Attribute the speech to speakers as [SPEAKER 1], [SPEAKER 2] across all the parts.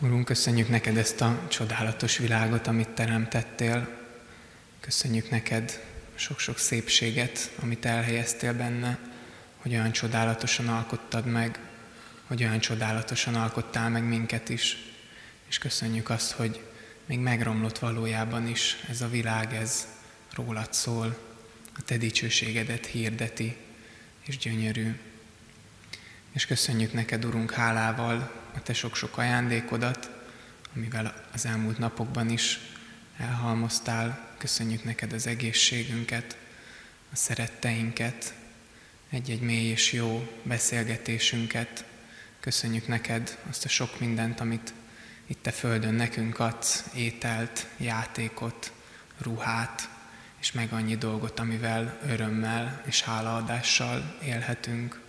[SPEAKER 1] Urunk, köszönjük neked ezt a csodálatos világot, amit teremtettél. Köszönjük neked sok-sok szépséget, amit elhelyeztél benne, hogy olyan csodálatosan alkottad meg, hogy olyan csodálatosan alkottál meg minket is. És köszönjük azt, hogy még megromlott valójában is ez a világ, ez rólad szól, a te dicsőségedet hirdeti, és gyönyörű. És köszönjük neked, Urunk, hálával a te sok-sok ajándékodat, amivel az elmúlt napokban is elhalmoztál. Köszönjük neked az egészségünket, a szeretteinket, egy-egy mély és jó beszélgetésünket. Köszönjük neked azt a sok mindent, amit itt a Földön nekünk adsz, ételt, játékot, ruhát, és meg annyi dolgot, amivel örömmel és hálaadással élhetünk.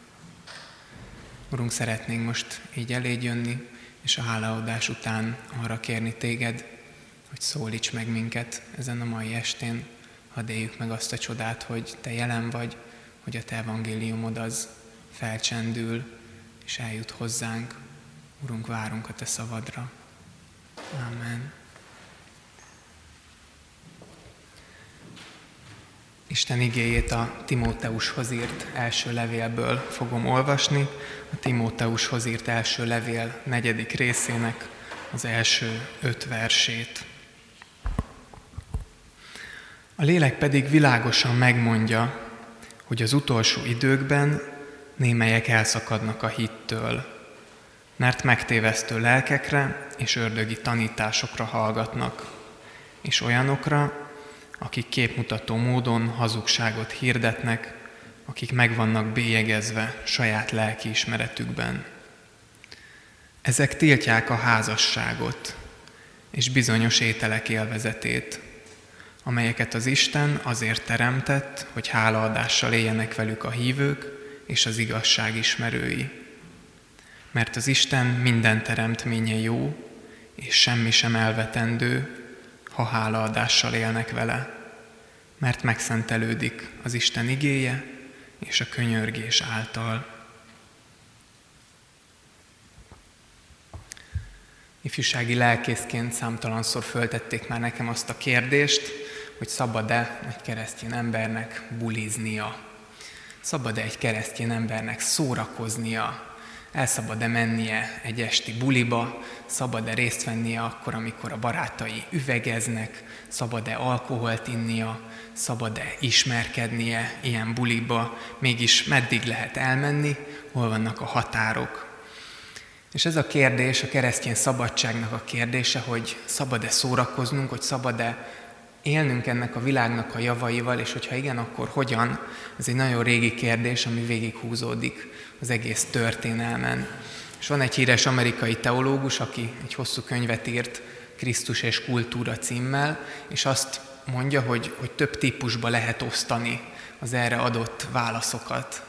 [SPEAKER 1] Urunk, szeretnénk most így eléd jönni, és a hálaadás után arra kérni téged, hogy szólíts meg minket ezen a mai estén, hadd éljük meg azt a csodát, hogy te jelen vagy, hogy a te evangéliumod az felcsendül, és eljut hozzánk. Urunk, várunk a te szavadra. Amen. Isten igéjét a Timóteushoz írt első levélből fogom olvasni, a Timóteushoz írt első levél negyedik részének az első öt versét. A lélek pedig világosan megmondja, hogy az utolsó időkben némelyek elszakadnak a hittől, mert megtévesztő lelkekre és ördögi tanításokra hallgatnak, és olyanokra, akik képmutató módon hazugságot hirdetnek, akik meg vannak bélyegezve saját lelki ismeretükben. Ezek tiltják a házasságot és bizonyos ételek élvezetét, amelyeket az Isten azért teremtett, hogy hálaadással éljenek velük a hívők és az igazság ismerői. Mert az Isten minden teremtménye jó, és semmi sem elvetendő, ha hálaadással élnek vele, mert megszentelődik az Isten igéje és a könyörgés által. Ifjúsági lelkészként számtalanszor föltették már nekem azt a kérdést, hogy szabad-e egy keresztény embernek buliznia? Szabad-e egy keresztény embernek szórakoznia? El szabad-e mennie egy esti buliba? Szabad-e részt vennie akkor, amikor a barátai üvegeznek? Szabad-e alkoholt innia? Szabad-e ismerkednie ilyen buliba? Mégis meddig lehet elmenni? Hol vannak a határok? És ez a kérdés, a keresztény szabadságnak a kérdése, hogy szabad-e szórakoznunk, hogy szabad-e élnünk ennek a világnak a javaival, és hogyha igen, akkor hogyan? Ez egy nagyon régi kérdés, ami végighúzódik az egész történelmen. És van egy híres amerikai teológus, aki egy hosszú könyvet írt Krisztus és kultúra címmel, és azt mondja, hogy, hogy több típusba lehet osztani az erre adott válaszokat.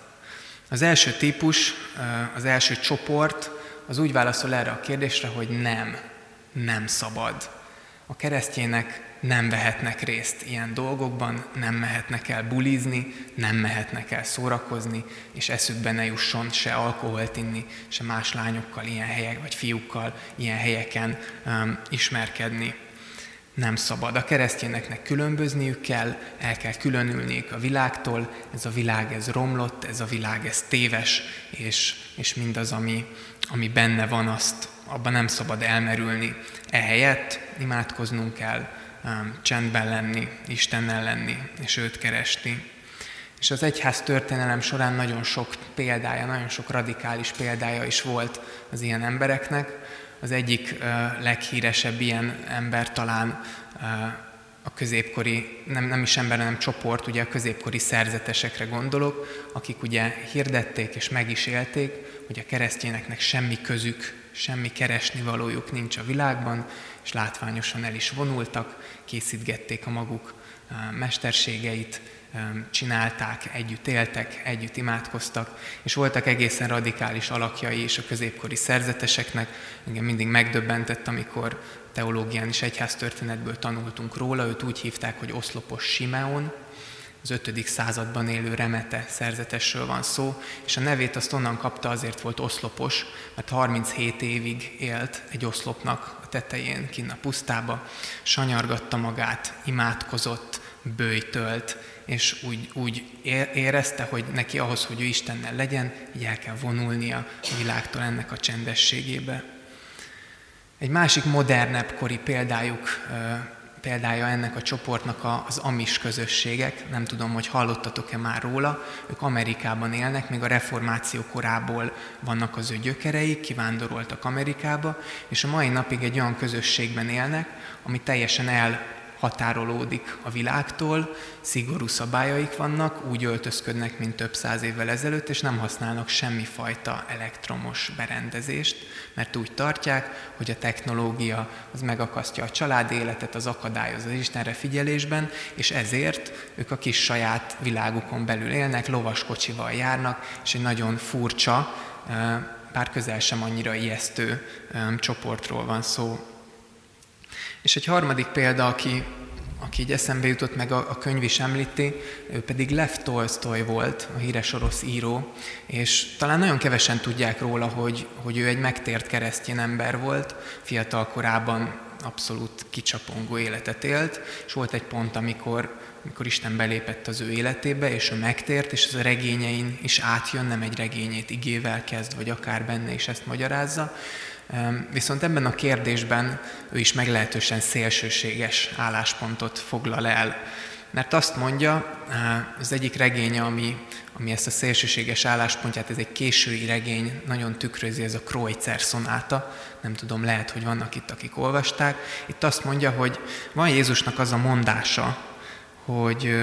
[SPEAKER 1] Az első típus, az első csoport, az úgy válaszol erre a kérdésre, hogy nem, nem szabad. A keresztjének nem vehetnek részt ilyen dolgokban, nem mehetnek el bulizni, nem mehetnek el szórakozni, és eszükbe ne jusson se alkoholt inni, se más lányokkal ilyen helyek, vagy fiúkkal ilyen helyeken um, ismerkedni. Nem szabad. A keresztényeknek különbözniük kell, el kell különülniük a világtól, ez a világ ez romlott, ez a világ ez téves, és, és mindaz, ami, ami benne van, azt abban nem szabad elmerülni. Ehelyett imádkoznunk kell, csendben lenni, Istennel lenni, és őt keresni. És az egyház történelem során nagyon sok példája, nagyon sok radikális példája is volt az ilyen embereknek. Az egyik leghíresebb ilyen ember talán a középkori, nem, nem is ember, hanem csoport, ugye a középkori szerzetesekre gondolok, akik ugye hirdették és meg is élték, hogy a keresztényeknek semmi közük, semmi keresni valójuk nincs a világban, és látványosan el is vonultak, készítgették a maguk mesterségeit, csinálták, együtt éltek, együtt imádkoztak, és voltak egészen radikális alakjai is a középkori szerzeteseknek. Engem mindig megdöbbentett, amikor teológián és egyháztörténetből tanultunk róla, őt úgy hívták, hogy oszlopos Simeon, az 5. században élő remete szerzetesről van szó, és a nevét azt onnan kapta, azért volt oszlopos, mert 37 évig élt egy oszlopnak a tetején, kinn a pusztába, sanyargatta magát, imádkozott, bőjtölt, és úgy, úgy érezte, hogy neki ahhoz, hogy ő Istennel legyen, így el kell vonulnia a világtól ennek a csendességébe. Egy másik modernebb kori példájuk példája ennek a csoportnak az amis közösségek, nem tudom, hogy hallottatok-e már róla, ők Amerikában élnek, még a reformáció korából vannak az ő gyökerei, kivándoroltak Amerikába, és a mai napig egy olyan közösségben élnek, ami teljesen el határolódik a világtól, szigorú szabályaik vannak, úgy öltözködnek, mint több száz évvel ezelőtt, és nem használnak semmifajta elektromos berendezést, mert úgy tartják, hogy a technológia az megakasztja a család életet, az akadályoz az Istenre figyelésben, és ezért ők a kis saját világukon belül élnek, lovaskocsival járnak, és egy nagyon furcsa, bár közel sem annyira ijesztő csoportról van szó. És egy harmadik példa, aki, aki így eszembe jutott, meg a, a könyv is említi, ő pedig Lev Tolstoy volt, a híres orosz író, és talán nagyon kevesen tudják róla, hogy, hogy ő egy megtért keresztény ember volt, fiatal korában abszolút kicsapongó életet élt, és volt egy pont, amikor, amikor Isten belépett az ő életébe, és ő megtért, és ez a regényein is átjön, nem egy regényét igével kezd, vagy akár benne is ezt magyarázza, Viszont ebben a kérdésben ő is meglehetősen szélsőséges álláspontot foglal el. Mert azt mondja, az egyik regénye, ami, ami ezt a szélsőséges álláspontját, ez egy késői regény, nagyon tükrözi, ez a Kreutzer szonáta, nem tudom, lehet, hogy vannak itt, akik olvasták. Itt azt mondja, hogy van Jézusnak az a mondása, hogy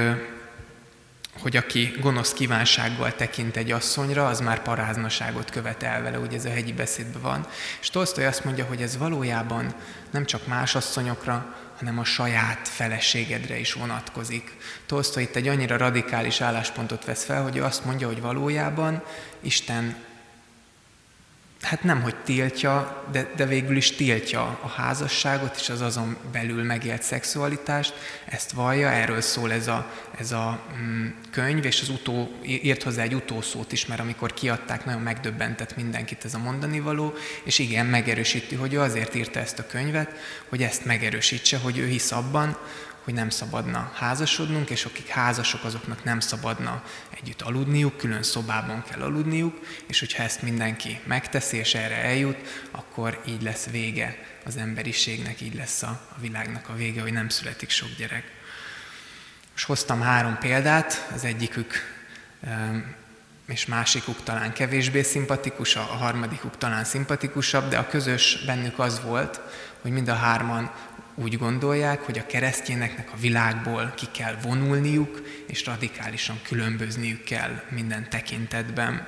[SPEAKER 1] hogy aki gonosz kívánsággal tekint egy asszonyra, az már paráznaságot követel vele, ugye ez a hegyi beszédben van. És Tolstoy azt mondja, hogy ez valójában nem csak más asszonyokra, hanem a saját feleségedre is vonatkozik. Tolstoy itt egy annyira radikális álláspontot vesz fel, hogy ő azt mondja, hogy valójában Isten hát nem, hogy tiltja, de, de végül is tiltja a házasságot és az azon belül megélt szexualitást, ezt vallja, erről szól ez a, ez a mm, könyv, és az utó, írt hozzá egy utószót is, mert amikor kiadták, nagyon megdöbbentett mindenkit ez a mondani való, és igen, megerősíti, hogy ő azért írta ezt a könyvet, hogy ezt megerősítse, hogy ő hisz abban, hogy nem szabadna házasodnunk, és akik házasok, azoknak nem szabadna együtt aludniuk, külön szobában kell aludniuk, és hogyha ezt mindenki megteszi, és erre eljut, akkor így lesz vége az emberiségnek, így lesz a, a világnak a vége, hogy nem születik sok gyerek. Most hoztam három példát, az egyikük és másikuk talán kevésbé szimpatikus, a harmadikuk talán szimpatikusabb, de a közös bennük az volt, hogy mind a hárman úgy gondolják, hogy a keresztényeknek a világból ki kell vonulniuk, és radikálisan különbözniük kell minden tekintetben.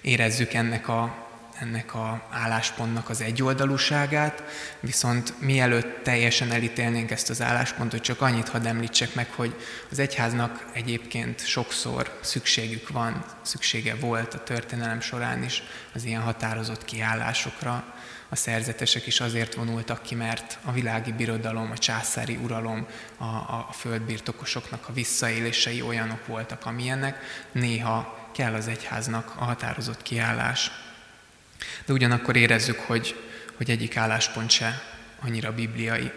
[SPEAKER 1] Érezzük ennek a, ennek a álláspontnak az egyoldalúságát, viszont mielőtt teljesen elítélnénk ezt az álláspontot, csak annyit hadd említsek meg, hogy az egyháznak egyébként sokszor szükségük van, szüksége volt a történelem során is az ilyen határozott kiállásokra, a szerzetesek is azért vonultak ki, mert a világi birodalom, a császári uralom, a, a földbirtokosoknak a visszaélései olyanok voltak, amilyenek. Néha kell az egyháznak a határozott kiállás. De ugyanakkor érezzük, hogy, hogy egyik álláspont se annyira bibliai.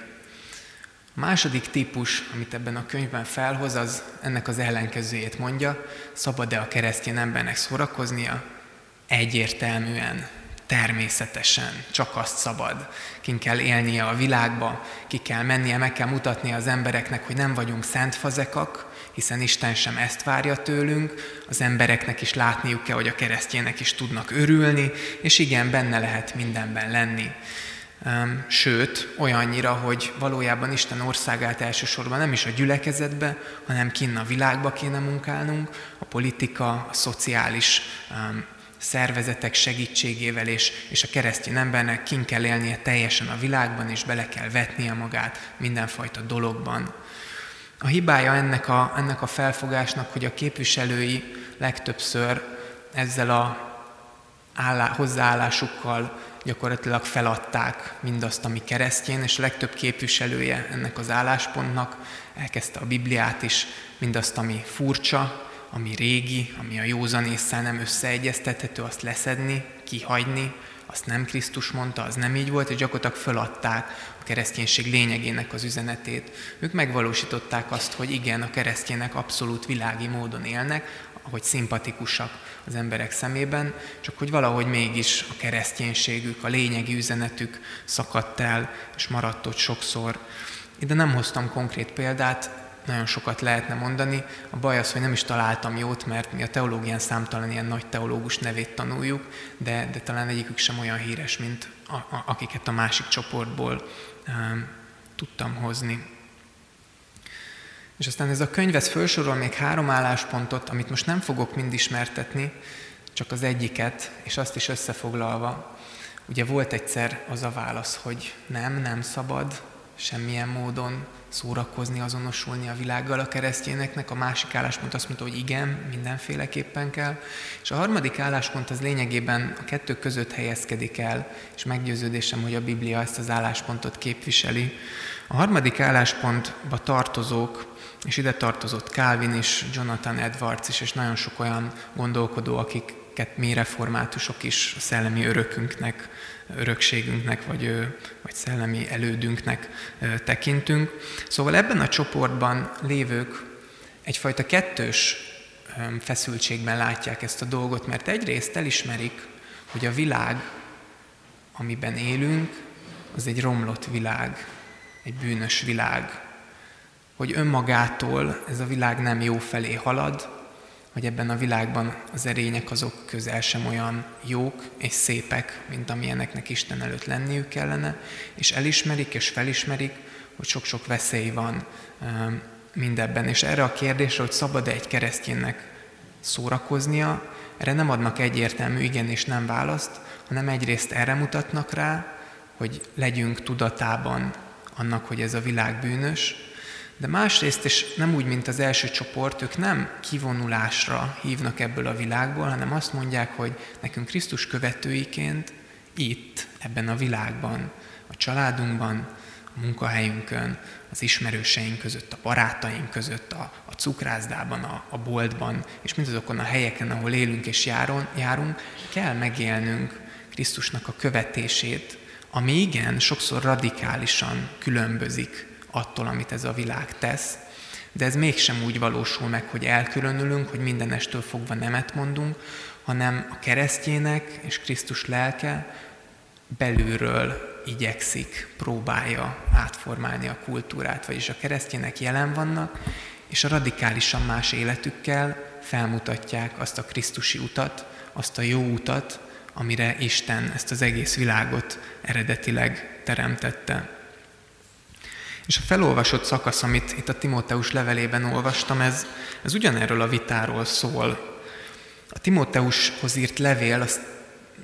[SPEAKER 1] A második típus, amit ebben a könyvben felhoz, az ennek az ellenkezőjét mondja, szabad-e a keresztény embernek szórakoznia? Egyértelműen természetesen, csak azt szabad. Kin kell élnie a világba, ki kell mennie, meg kell mutatnia az embereknek, hogy nem vagyunk szentfazekak, hiszen Isten sem ezt várja tőlünk, az embereknek is látniuk kell, hogy a keresztjének is tudnak örülni, és igen, benne lehet mindenben lenni. Sőt, olyannyira, hogy valójában Isten országát elsősorban nem is a gyülekezetbe, hanem kinn a világba kéne munkálnunk, a politika, a szociális szervezetek segítségével, és, és a keresztény embernek kin kell élnie teljesen a világban, és bele kell vetnie magát mindenfajta dologban. A hibája ennek a, ennek a felfogásnak, hogy a képviselői legtöbbször ezzel a állá, hozzáállásukkal gyakorlatilag feladták mindazt, ami keresztjén, és a legtöbb képviselője ennek az álláspontnak elkezdte a Bibliát is, mindazt, ami furcsa, ami régi, ami a józan észre nem összeegyeztethető, azt leszedni, kihagyni, azt nem Krisztus mondta, az nem így volt, és gyakorlatilag feladták a kereszténység lényegének az üzenetét. Ők megvalósították azt, hogy igen, a keresztjének abszolút világi módon élnek, ahogy szimpatikusak az emberek szemében, csak hogy valahogy mégis a kereszténységük, a lényegi üzenetük szakadt el, és maradt ott sokszor. Ide nem hoztam konkrét példát, nagyon sokat lehetne mondani. A baj az, hogy nem is találtam jót, mert mi a teológián számtalan ilyen nagy teológus nevét tanuljuk, de, de talán egyikük sem olyan híres, mint a, a, akiket a másik csoportból um, tudtam hozni. És aztán ez a könyv, ez felsorol még három álláspontot, amit most nem fogok mind ismertetni, csak az egyiket, és azt is összefoglalva. Ugye volt egyszer az a válasz, hogy nem, nem szabad semmilyen módon szórakozni, azonosulni a világgal a keresztényeknek, a másik álláspont azt mondta, hogy igen, mindenféleképpen kell, és a harmadik álláspont az lényegében a kettő között helyezkedik el, és meggyőződésem, hogy a Biblia ezt az álláspontot képviseli. A harmadik álláspontba tartozók, és ide tartozott Calvin is, Jonathan Edwards is, és nagyon sok olyan gondolkodó, akiket mi reformátusok is a szellemi örökünknek örökségünknek, vagy, vagy szellemi elődünknek tekintünk. Szóval ebben a csoportban lévők egyfajta kettős feszültségben látják ezt a dolgot, mert egyrészt elismerik, hogy a világ, amiben élünk, az egy romlott világ, egy bűnös világ, hogy önmagától ez a világ nem jó felé halad, hogy ebben a világban az erények azok közel sem olyan jók és szépek, mint amilyeneknek Isten előtt lenniük kellene, és elismerik és felismerik, hogy sok-sok veszély van mindebben. És erre a kérdésre, hogy szabad-e egy kereszténynek szórakoznia, erre nem adnak egyértelmű igen és nem választ, hanem egyrészt erre mutatnak rá, hogy legyünk tudatában annak, hogy ez a világ bűnös, de másrészt is nem úgy, mint az első csoport, ők nem kivonulásra hívnak ebből a világból, hanem azt mondják, hogy nekünk Krisztus követőiként itt, ebben a világban, a családunkban, a munkahelyünkön, az ismerőseink között, a barátaink között, a, a cukrászdában, a, a boltban, és mindazokon a helyeken, ahol élünk és járon, járunk, kell megélnünk Krisztusnak a követését, ami igen, sokszor radikálisan különbözik attól, amit ez a világ tesz, de ez mégsem úgy valósul meg, hogy elkülönülünk, hogy minden estől fogva nemet mondunk, hanem a keresztjének és Krisztus lelke belülről igyekszik, próbálja átformálni a kultúrát, vagyis a keresztjének jelen vannak, és a radikálisan más életükkel felmutatják azt a Krisztusi utat, azt a jó utat, amire Isten ezt az egész világot eredetileg teremtette. És a felolvasott szakasz, amit itt a Timóteus levelében olvastam, ez, ez ugyanerről a vitáról szól. A Timóteushoz írt levél, az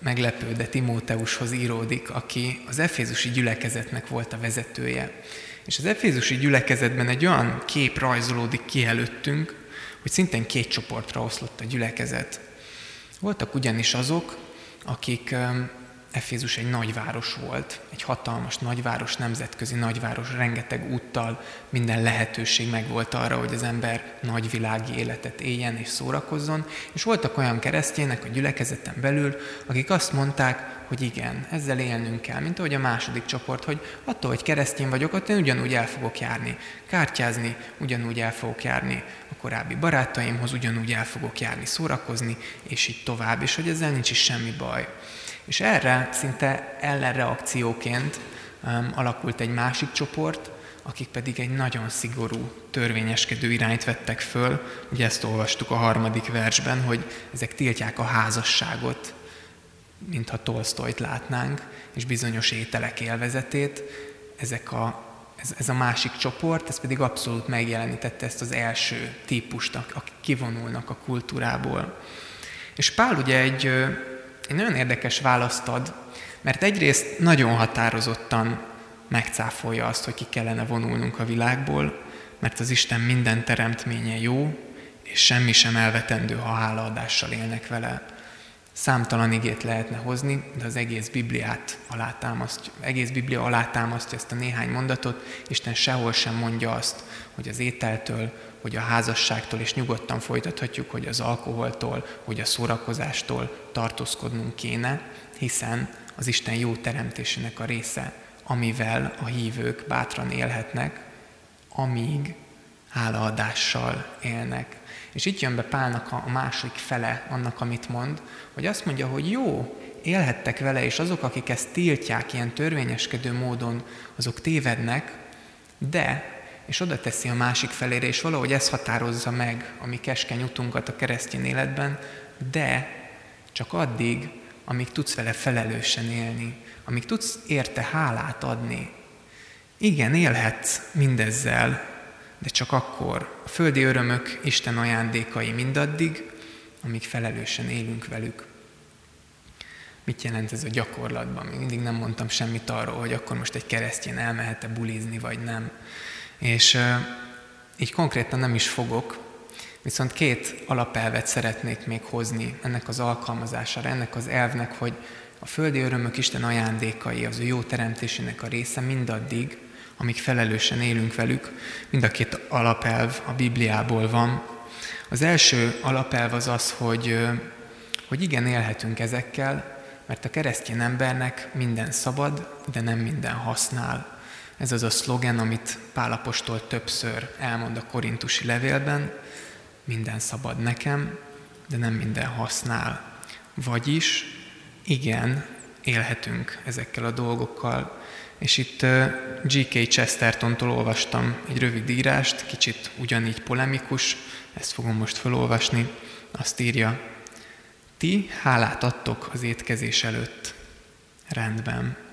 [SPEAKER 1] meglepő, de Timóteushoz íródik, aki az Efézusi gyülekezetnek volt a vezetője. És az Efézusi gyülekezetben egy olyan kép rajzolódik ki előttünk, hogy szintén két csoportra oszlott a gyülekezet. Voltak ugyanis azok, akik Efézus egy nagyváros volt, egy hatalmas nagyváros, nemzetközi nagyváros, rengeteg úttal, minden lehetőség megvolt arra, hogy az ember nagyvilági életet éljen és szórakozzon, és voltak olyan keresztjének a gyülekezeten belül, akik azt mondták, hogy igen, ezzel élnünk kell, mint ahogy a második csoport, hogy attól, hogy keresztény vagyok, ott én ugyanúgy el fogok járni, kártyázni, ugyanúgy el fogok járni a korábbi barátaimhoz, ugyanúgy el fogok járni, szórakozni, és így tovább, és hogy ezzel nincs is semmi baj. És erre szinte ellenreakcióként um, alakult egy másik csoport, akik pedig egy nagyon szigorú, törvényeskedő irányt vettek föl. Ugye ezt olvastuk a harmadik versben, hogy ezek tiltják a házasságot, mintha Tolstoyt látnánk, és bizonyos ételek élvezetét. Ezek a, ez, ez a másik csoport, ez pedig abszolút megjelenítette ezt az első típust, akik kivonulnak a kultúrából. És Pál ugye egy egy nagyon érdekes választ ad, mert egyrészt nagyon határozottan megcáfolja azt, hogy ki kellene vonulnunk a világból, mert az Isten minden teremtménye jó, és semmi sem elvetendő, ha hálaadással élnek vele. Számtalan igét lehetne hozni, de az egész Bibliát alátámasztja, egész Biblia alátámasztja ezt a néhány mondatot. Isten sehol sem mondja azt, hogy az ételtől, hogy a házasságtól, és nyugodtan folytathatjuk, hogy az alkoholtól, hogy a szórakozástól tartózkodnunk kéne, hiszen az Isten jó teremtésének a része, amivel a hívők bátran élhetnek, amíg hálaadással élnek. És itt jön be Pálnak a másik fele annak, amit mond, hogy azt mondja, hogy jó, élhettek vele, és azok, akik ezt tiltják ilyen törvényeskedő módon, azok tévednek, de, és oda teszi a másik felére, és valahogy ez határozza meg a mi keskeny utunkat a keresztény életben, de csak addig, amíg tudsz vele felelősen élni, amíg tudsz érte hálát adni. Igen, élhetsz mindezzel, de csak akkor. A földi örömök Isten ajándékai mindaddig, amíg felelősen élünk velük. Mit jelent ez a gyakorlatban? Még mindig nem mondtam semmit arról, hogy akkor most egy keresztjén elmehet-e bulizni, vagy nem. És így konkrétan nem is fogok, viszont két alapelvet szeretnék még hozni ennek az alkalmazására, ennek az elvnek, hogy a földi örömök Isten ajándékai, az ő jó teremtésének a része mindaddig, amíg felelősen élünk velük. Mind a két alapelv a Bibliából van. Az első alapelv az az, hogy, hogy igen, élhetünk ezekkel, mert a keresztény embernek minden szabad, de nem minden használ. Ez az a szlogen, amit Pálapostól többször elmond a korintusi levélben, minden szabad nekem, de nem minden használ. Vagyis, igen, élhetünk ezekkel a dolgokkal, és itt G.K. Chestertontól olvastam egy rövid írást, kicsit ugyanígy polemikus, ezt fogom most felolvasni. Azt írja, ti hálát adtok az étkezés előtt. Rendben.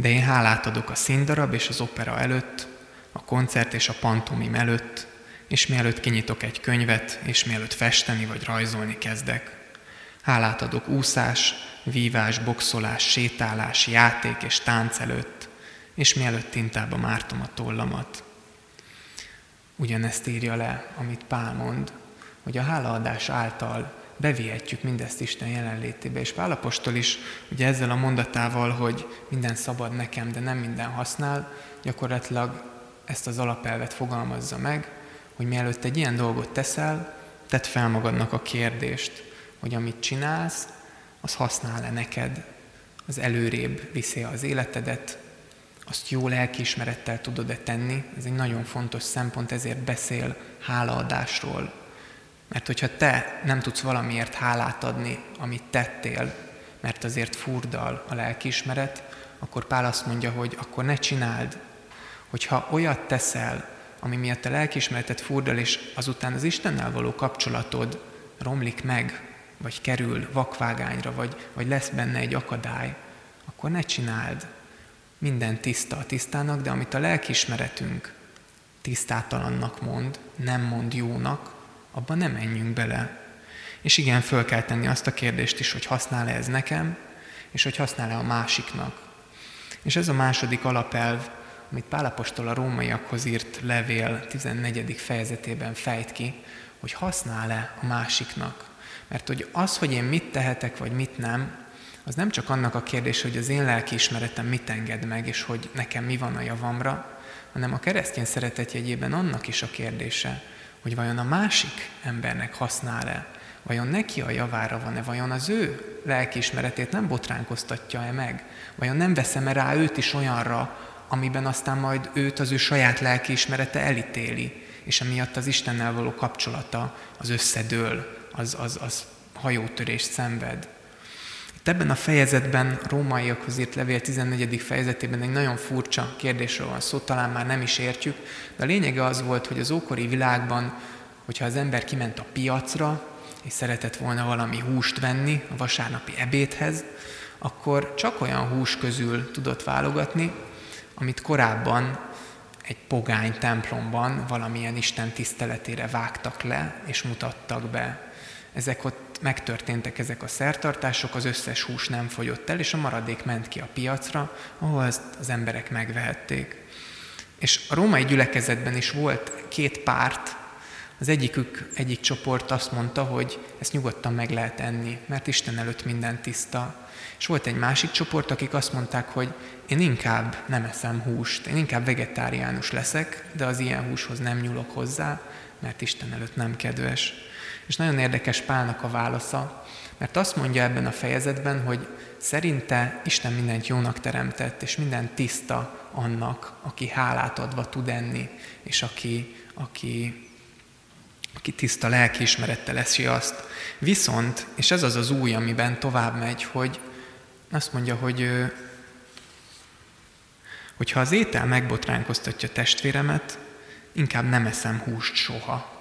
[SPEAKER 1] De én hálát adok a színdarab és az opera előtt, a koncert és a pantomim előtt, és mielőtt kinyitok egy könyvet, és mielőtt festeni vagy rajzolni kezdek. Hálát adok úszás, vívás, boxolás, sétálás, játék és tánc előtt, és mielőtt tintába mártom a tollamat. Ugyanezt írja le, amit Pál mond, hogy a hálaadás által bevihetjük mindezt Isten jelenlétébe. És Pálapostól is ugye ezzel a mondatával, hogy minden szabad nekem, de nem minden használ, gyakorlatilag ezt az alapelvet fogalmazza meg, hogy mielőtt egy ilyen dolgot teszel, tedd fel magadnak a kérdést, hogy amit csinálsz, az használ-e neked, az előrébb viszi az életedet, azt jó lelkiismerettel tudod-e tenni, ez egy nagyon fontos szempont, ezért beszél hálaadásról. Mert hogyha te nem tudsz valamiért hálát adni, amit tettél, mert azért furdal a lelkiismeret, akkor Pál azt mondja, hogy akkor ne csináld. Hogyha olyat teszel, ami miatt a lelkiismeretet furdal, és azután az Istennel való kapcsolatod romlik meg, vagy kerül vakvágányra, vagy, vagy lesz benne egy akadály, akkor ne csináld. Minden tiszta a tisztának, de amit a lelkismeretünk tisztátalannak mond, nem mond jónak, abban nem menjünk bele. És igen, föl kell tenni azt a kérdést is, hogy használ-e ez nekem, és hogy használ-e a másiknak. És ez a második alapelv, amit Pálapostól a rómaiakhoz írt levél 14. fejezetében fejt ki, hogy használ-e a másiknak. Mert hogy az, hogy én mit tehetek, vagy mit nem, az nem csak annak a kérdés, hogy az én lelkiismeretem mit enged meg, és hogy nekem mi van a javamra, hanem a keresztény szeretet jegyében annak is a kérdése, hogy vajon a másik embernek használ-e, vajon neki a javára van-e, vajon az ő lelkiismeretét nem botránkoztatja-e meg, vajon nem veszem-e rá őt is olyanra, amiben aztán majd őt az ő saját lelkiismerete elítéli, és emiatt az Istennel való kapcsolata az összedől, az, az, az hajótörést szenved. Itt ebben a fejezetben, a rómaiakhoz írt levél 14. fejezetében egy nagyon furcsa kérdésről van szó, talán már nem is értjük, de a lényege az volt, hogy az ókori világban, hogyha az ember kiment a piacra, és szeretett volna valami húst venni a vasárnapi ebédhez, akkor csak olyan hús közül tudott válogatni, amit korábban egy pogány templomban valamilyen Isten tiszteletére vágtak le és mutattak be ezek ott megtörténtek ezek a szertartások, az összes hús nem fogyott el, és a maradék ment ki a piacra, ahol ezt az emberek megvehették. És a római gyülekezetben is volt két párt, Az egyikük, egyik csoport azt mondta, hogy ezt nyugodtan meg lehet enni, mert Isten előtt minden tiszta. És volt egy másik csoport, akik azt mondták, hogy én inkább nem eszem húst, én inkább vegetáriánus leszek, de az ilyen húshoz nem nyúlok hozzá, mert Isten előtt nem kedves. És nagyon érdekes Pálnak a válasza, mert azt mondja ebben a fejezetben, hogy szerinte Isten mindent jónak teremtett, és minden tiszta annak, aki hálát adva tud enni, és aki, aki, aki tiszta lelkiismerettel eszi azt. Viszont, és ez az az új, amiben tovább megy, hogy azt mondja, hogy hogyha az étel megbotránkoztatja testvéremet, inkább nem eszem húst soha,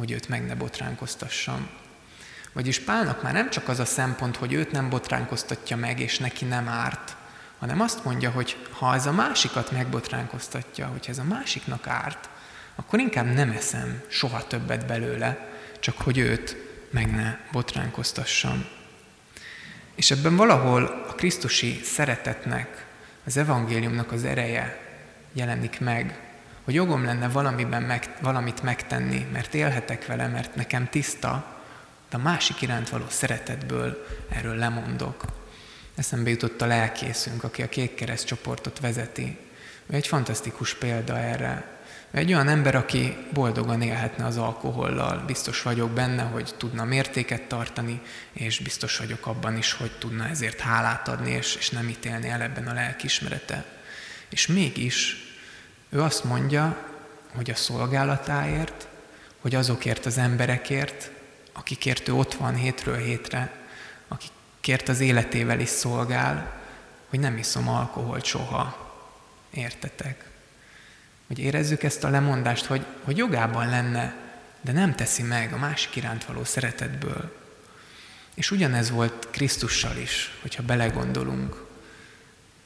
[SPEAKER 1] hogy őt meg ne botránkoztassam. Vagyis Pálnak már nem csak az a szempont, hogy őt nem botránkoztatja meg, és neki nem árt, hanem azt mondja, hogy ha ez a másikat megbotránkoztatja, hogy ez a másiknak árt, akkor inkább nem eszem soha többet belőle, csak hogy őt meg ne botránkoztassam. És ebben valahol a Krisztusi szeretetnek, az evangéliumnak az ereje jelenik meg, hogy jogom lenne valamiben meg, valamit megtenni, mert élhetek vele, mert nekem tiszta, de a másik iránt való szeretetből erről lemondok. Eszembe jutott a lelkészünk, aki a kék kereszt csoportot vezeti. Ő egy fantasztikus példa erre. Ő egy olyan ember, aki boldogan élhetne az alkohollal. Biztos vagyok benne, hogy tudna mértéket tartani, és biztos vagyok abban is, hogy tudna ezért hálát adni, és, és nem ítélni el ebben a lelkismerete. És mégis ő azt mondja, hogy a szolgálatáért, hogy azokért az emberekért, akikért ő ott van hétről hétre, akikért az életével is szolgál, hogy nem iszom alkoholt soha. Értetek? Hogy érezzük ezt a lemondást, hogy, hogy jogában lenne, de nem teszi meg a másik iránt való szeretetből. És ugyanez volt Krisztussal is, hogyha belegondolunk.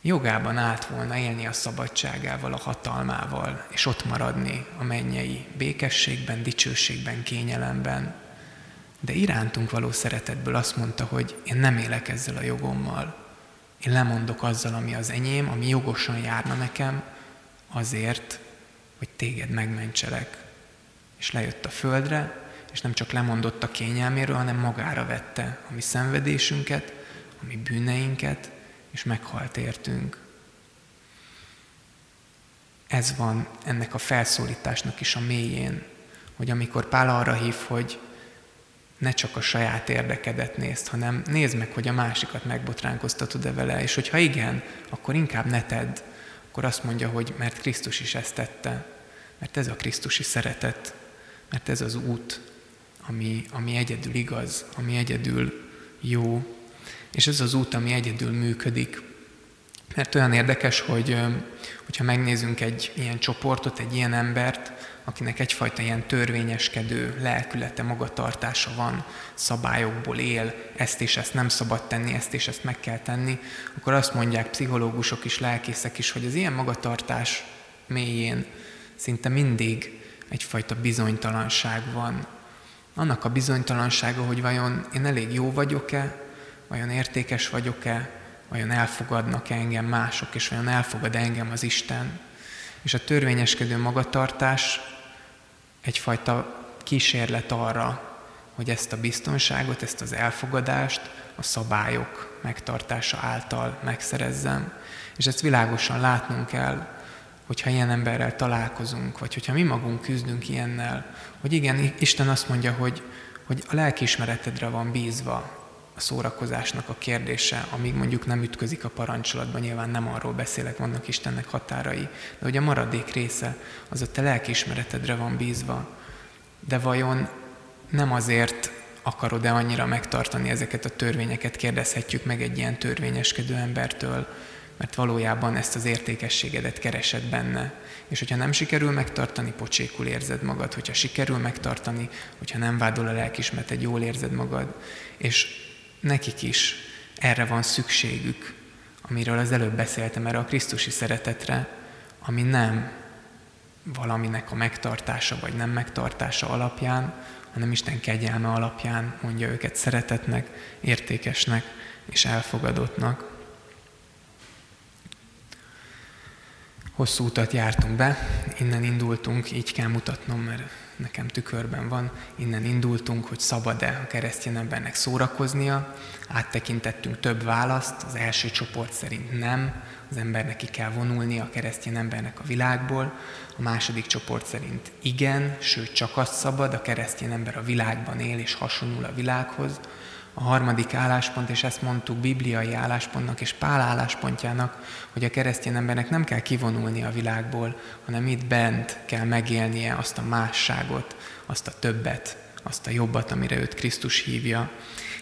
[SPEAKER 1] Jogában állt volna élni a szabadságával, a hatalmával, és ott maradni a mennyei békességben, dicsőségben, kényelemben de irántunk való szeretetből azt mondta, hogy én nem élek ezzel a jogommal. Én lemondok azzal, ami az enyém, ami jogosan járna nekem, azért, hogy téged megmentselek. És lejött a földre, és nem csak lemondott a kényelméről, hanem magára vette a mi szenvedésünket, a mi bűneinket, és meghalt értünk. Ez van ennek a felszólításnak is a mélyén, hogy amikor Pál arra hív, hogy ne csak a saját érdekedet nézd, hanem nézd meg, hogy a másikat megbotránkoztatod-e vele, és hogyha igen, akkor inkább ne tedd. Akkor azt mondja, hogy mert Krisztus is ezt tette, mert ez a Krisztusi szeretet, mert ez az út, ami, ami egyedül igaz, ami egyedül jó, és ez az út, ami egyedül működik. Mert olyan érdekes, hogy hogyha megnézünk egy ilyen csoportot, egy ilyen embert, akinek egyfajta ilyen törvényeskedő lelkülete, magatartása van, szabályokból él, ezt és ezt nem szabad tenni, ezt és ezt meg kell tenni, akkor azt mondják pszichológusok is, lelkészek is, hogy az ilyen magatartás mélyén szinte mindig egyfajta bizonytalanság van. Annak a bizonytalansága, hogy vajon én elég jó vagyok-e, vajon értékes vagyok-e, vajon elfogadnak -e engem mások, és vajon elfogad engem az Isten. És a törvényeskedő magatartás egyfajta kísérlet arra, hogy ezt a biztonságot, ezt az elfogadást a szabályok megtartása által megszerezzem. És ezt világosan látnunk kell, hogyha ilyen emberrel találkozunk, vagy hogyha mi magunk küzdünk ilyennel, hogy igen, Isten azt mondja, hogy, hogy a lelkiismeretedre van bízva a szórakozásnak a kérdése, amíg mondjuk nem ütközik a parancsolatban, nyilván nem arról beszélek, vannak Istennek határai, de hogy a maradék része az a te lelkiismeretedre van bízva. De vajon nem azért akarod-e annyira megtartani ezeket a törvényeket, kérdezhetjük meg egy ilyen törvényeskedő embertől, mert valójában ezt az értékességedet keresed benne. És hogyha nem sikerül megtartani, pocsékul érzed magad. Hogyha sikerül megtartani, hogyha nem vádol a lelkismered, jól érzed magad. És nekik is erre van szükségük, amiről az előbb beszéltem, erre a Krisztusi szeretetre, ami nem valaminek a megtartása vagy nem megtartása alapján, hanem Isten kegyelme alapján mondja őket szeretetnek, értékesnek és elfogadottnak. Hosszú utat jártunk be, innen indultunk, így kell mutatnom, mert nekem tükörben van, innen indultunk, hogy szabad-e a keresztény embernek szórakoznia, áttekintettünk több választ, az első csoport szerint nem, az embernek ki kell vonulnia a keresztény embernek a világból, a második csoport szerint igen, sőt csak azt szabad, a keresztény ember a világban él és hasonul a világhoz, a harmadik álláspont, és ezt mondtuk bibliai álláspontnak és Pál álláspontjának, hogy a keresztény embernek nem kell kivonulni a világból, hanem itt bent kell megélnie azt a másságot, azt a többet, azt a jobbat, amire őt Krisztus hívja.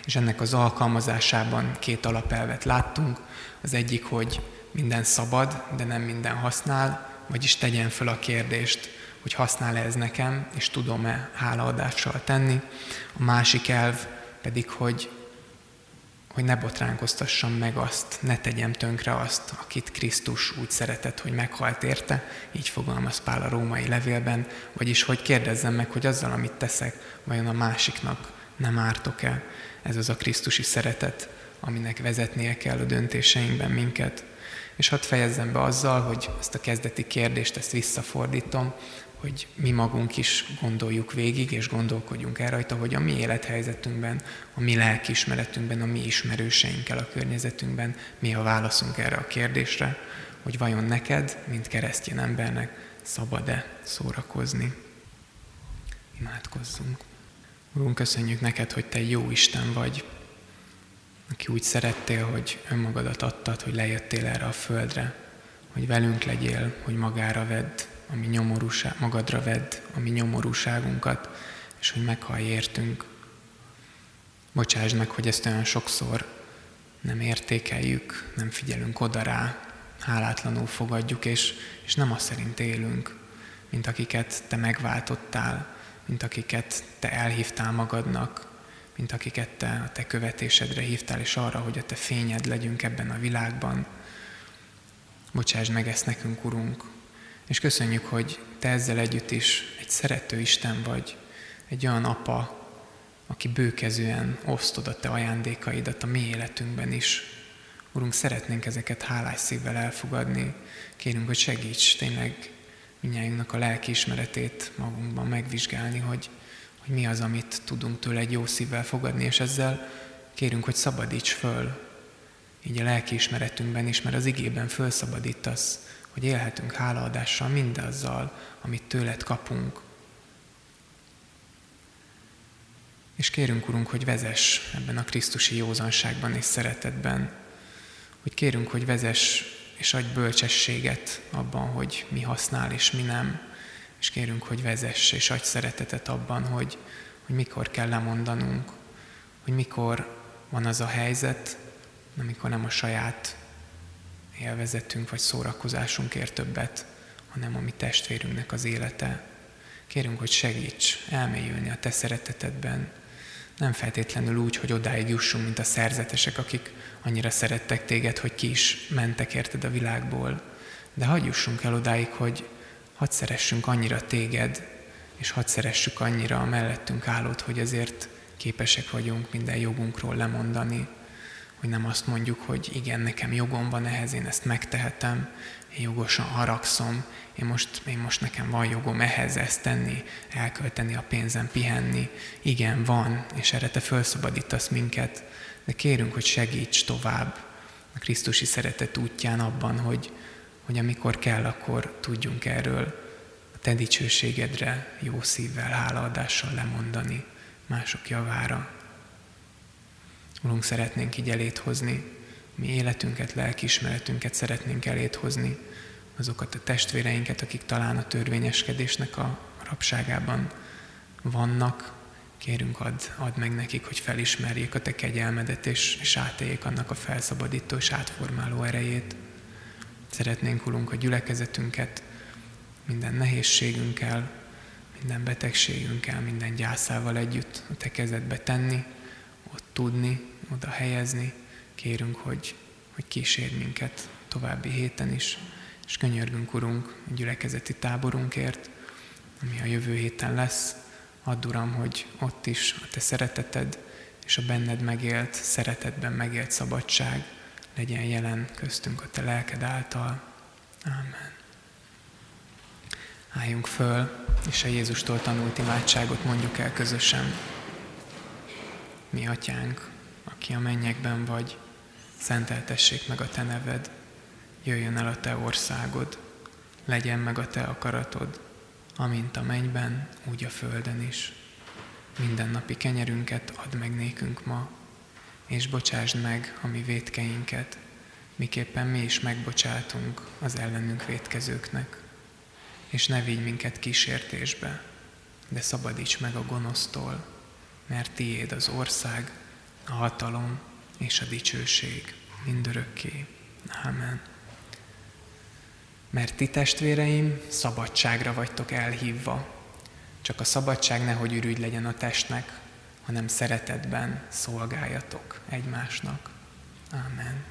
[SPEAKER 1] És ennek az alkalmazásában két alapelvet láttunk. Az egyik, hogy minden szabad, de nem minden használ, vagyis tegyen föl a kérdést, hogy használ-e ez nekem, és tudom-e hálaadással tenni. A másik elv pedig, hogy, hogy ne botránkoztassam meg azt, ne tegyem tönkre azt, akit Krisztus úgy szeretett, hogy meghalt érte, így fogalmaz Pál a római levélben, vagyis hogy kérdezzem meg, hogy azzal, amit teszek, vajon a másiknak nem ártok-e. Ez az a Krisztusi szeretet, aminek vezetnie kell a döntéseinkben minket. És hadd fejezzem be azzal, hogy ezt a kezdeti kérdést, ezt visszafordítom, hogy mi magunk is gondoljuk végig, és gondolkodjunk el rajta, hogy a mi élethelyzetünkben, a mi lelkiismeretünkben, a mi ismerőseinkkel a környezetünkben mi a válaszunk erre a kérdésre, hogy vajon neked, mint keresztény embernek szabad-e szórakozni. Imádkozzunk. Úrunk, köszönjük neked, hogy Te jó Isten vagy, aki úgy szerettél, hogy önmagadat adtad, hogy lejöttél erre a földre, hogy velünk legyél, hogy magára vedd a mi nyomorúság, magadra vedd a mi nyomorúságunkat, és hogy meghallj értünk. Bocsásd meg, hogy ezt olyan sokszor nem értékeljük, nem figyelünk oda rá, hálátlanul fogadjuk, és, és nem azt szerint élünk, mint akiket Te megváltottál, mint akiket Te elhívtál magadnak, mint akiket Te a Te követésedre hívtál, és arra, hogy a Te fényed legyünk ebben a világban. Bocsásd meg ezt nekünk, Urunk, és köszönjük, hogy Te ezzel együtt is egy szerető Isten vagy, egy olyan apa, aki bőkezően osztod a Te ajándékaidat a mi életünkben is. Urunk, szeretnénk ezeket hálás szívvel elfogadni. Kérünk, hogy segíts tényleg minnyájunknak a lelkiismeretét magunkban megvizsgálni, hogy, hogy mi az, amit tudunk tőle egy jó szívvel fogadni, és ezzel kérünk, hogy szabadíts föl, így a lelkiismeretünkben is, mert az igében fölszabadítasz hogy élhetünk hálaadással mindazzal, amit tőled kapunk. És kérünk, Urunk, hogy vezess ebben a Krisztusi józanságban és szeretetben, hogy kérünk, hogy vezess és adj bölcsességet abban, hogy mi használ és mi nem, és kérünk, hogy vezess és adj szeretetet abban, hogy, hogy mikor kell lemondanunk, hogy mikor van az a helyzet, amikor nem a saját élvezetünk vagy szórakozásunkért többet, hanem a mi testvérünknek az élete. Kérünk, hogy segíts elmélyülni a Te szeretetedben, nem feltétlenül úgy, hogy odáig jussunk, mint a szerzetesek, akik annyira szerettek téged, hogy ki is mentek érted a világból, de hagyj jussunk el odáig, hogy hadd szeressünk annyira téged, és hadd szeressük annyira a mellettünk állót, hogy azért képesek vagyunk minden jogunkról lemondani, hogy nem azt mondjuk, hogy igen, nekem jogom van ehhez, én ezt megtehetem, én jogosan haragszom, én most, én most nekem van jogom ehhez ezt tenni, elkölteni a pénzem, pihenni. Igen, van, és erre te felszabadítasz minket, de kérünk, hogy segíts tovább a Krisztusi szeretet útján abban, hogy, hogy amikor kell, akkor tudjunk erről a te dicsőségedre jó szívvel, hálaadással lemondani mások javára. Urunk, szeretnénk így elét hozni, mi életünket, lelkiismeretünket szeretnénk elét hozni, azokat a testvéreinket, akik talán a törvényeskedésnek a rabságában vannak, kérünk add, add meg nekik, hogy felismerjék a Te kegyelmedet, és, és átéljék annak a felszabadító és átformáló erejét. Szeretnénk, Urunk, a gyülekezetünket minden nehézségünkkel, minden betegségünkkel, minden gyászával együtt a Te kezedbe tenni, ott tudni, oda helyezni. Kérünk, hogy, hogy kísérj minket további héten is, és könyörgünk, Urunk, a gyülekezeti táborunkért, ami a jövő héten lesz. Add, Uram, hogy ott is a Te szereteted és a benned megélt, szeretetben megélt szabadság legyen jelen köztünk a Te lelked által. Amen. Álljunk föl, és a Jézustól tanult imádságot mondjuk el közösen. Mi atyánk, aki a mennyekben vagy, szenteltessék meg a te neved, jöjjön el a te országod, legyen meg a te akaratod, amint a mennyben, úgy a földön is. Minden napi kenyerünket add meg nékünk ma, és bocsásd meg a mi vétkeinket, miképpen mi is megbocsátunk az ellenünk vétkezőknek. És ne vigy minket kísértésbe, de szabadíts meg a gonosztól, mert tiéd az ország, a hatalom és a dicsőség mindörökké. Amen. Mert ti testvéreim szabadságra vagytok elhívva, csak a szabadság nehogy ürügy legyen a testnek, hanem szeretetben szolgáljatok egymásnak. Amen.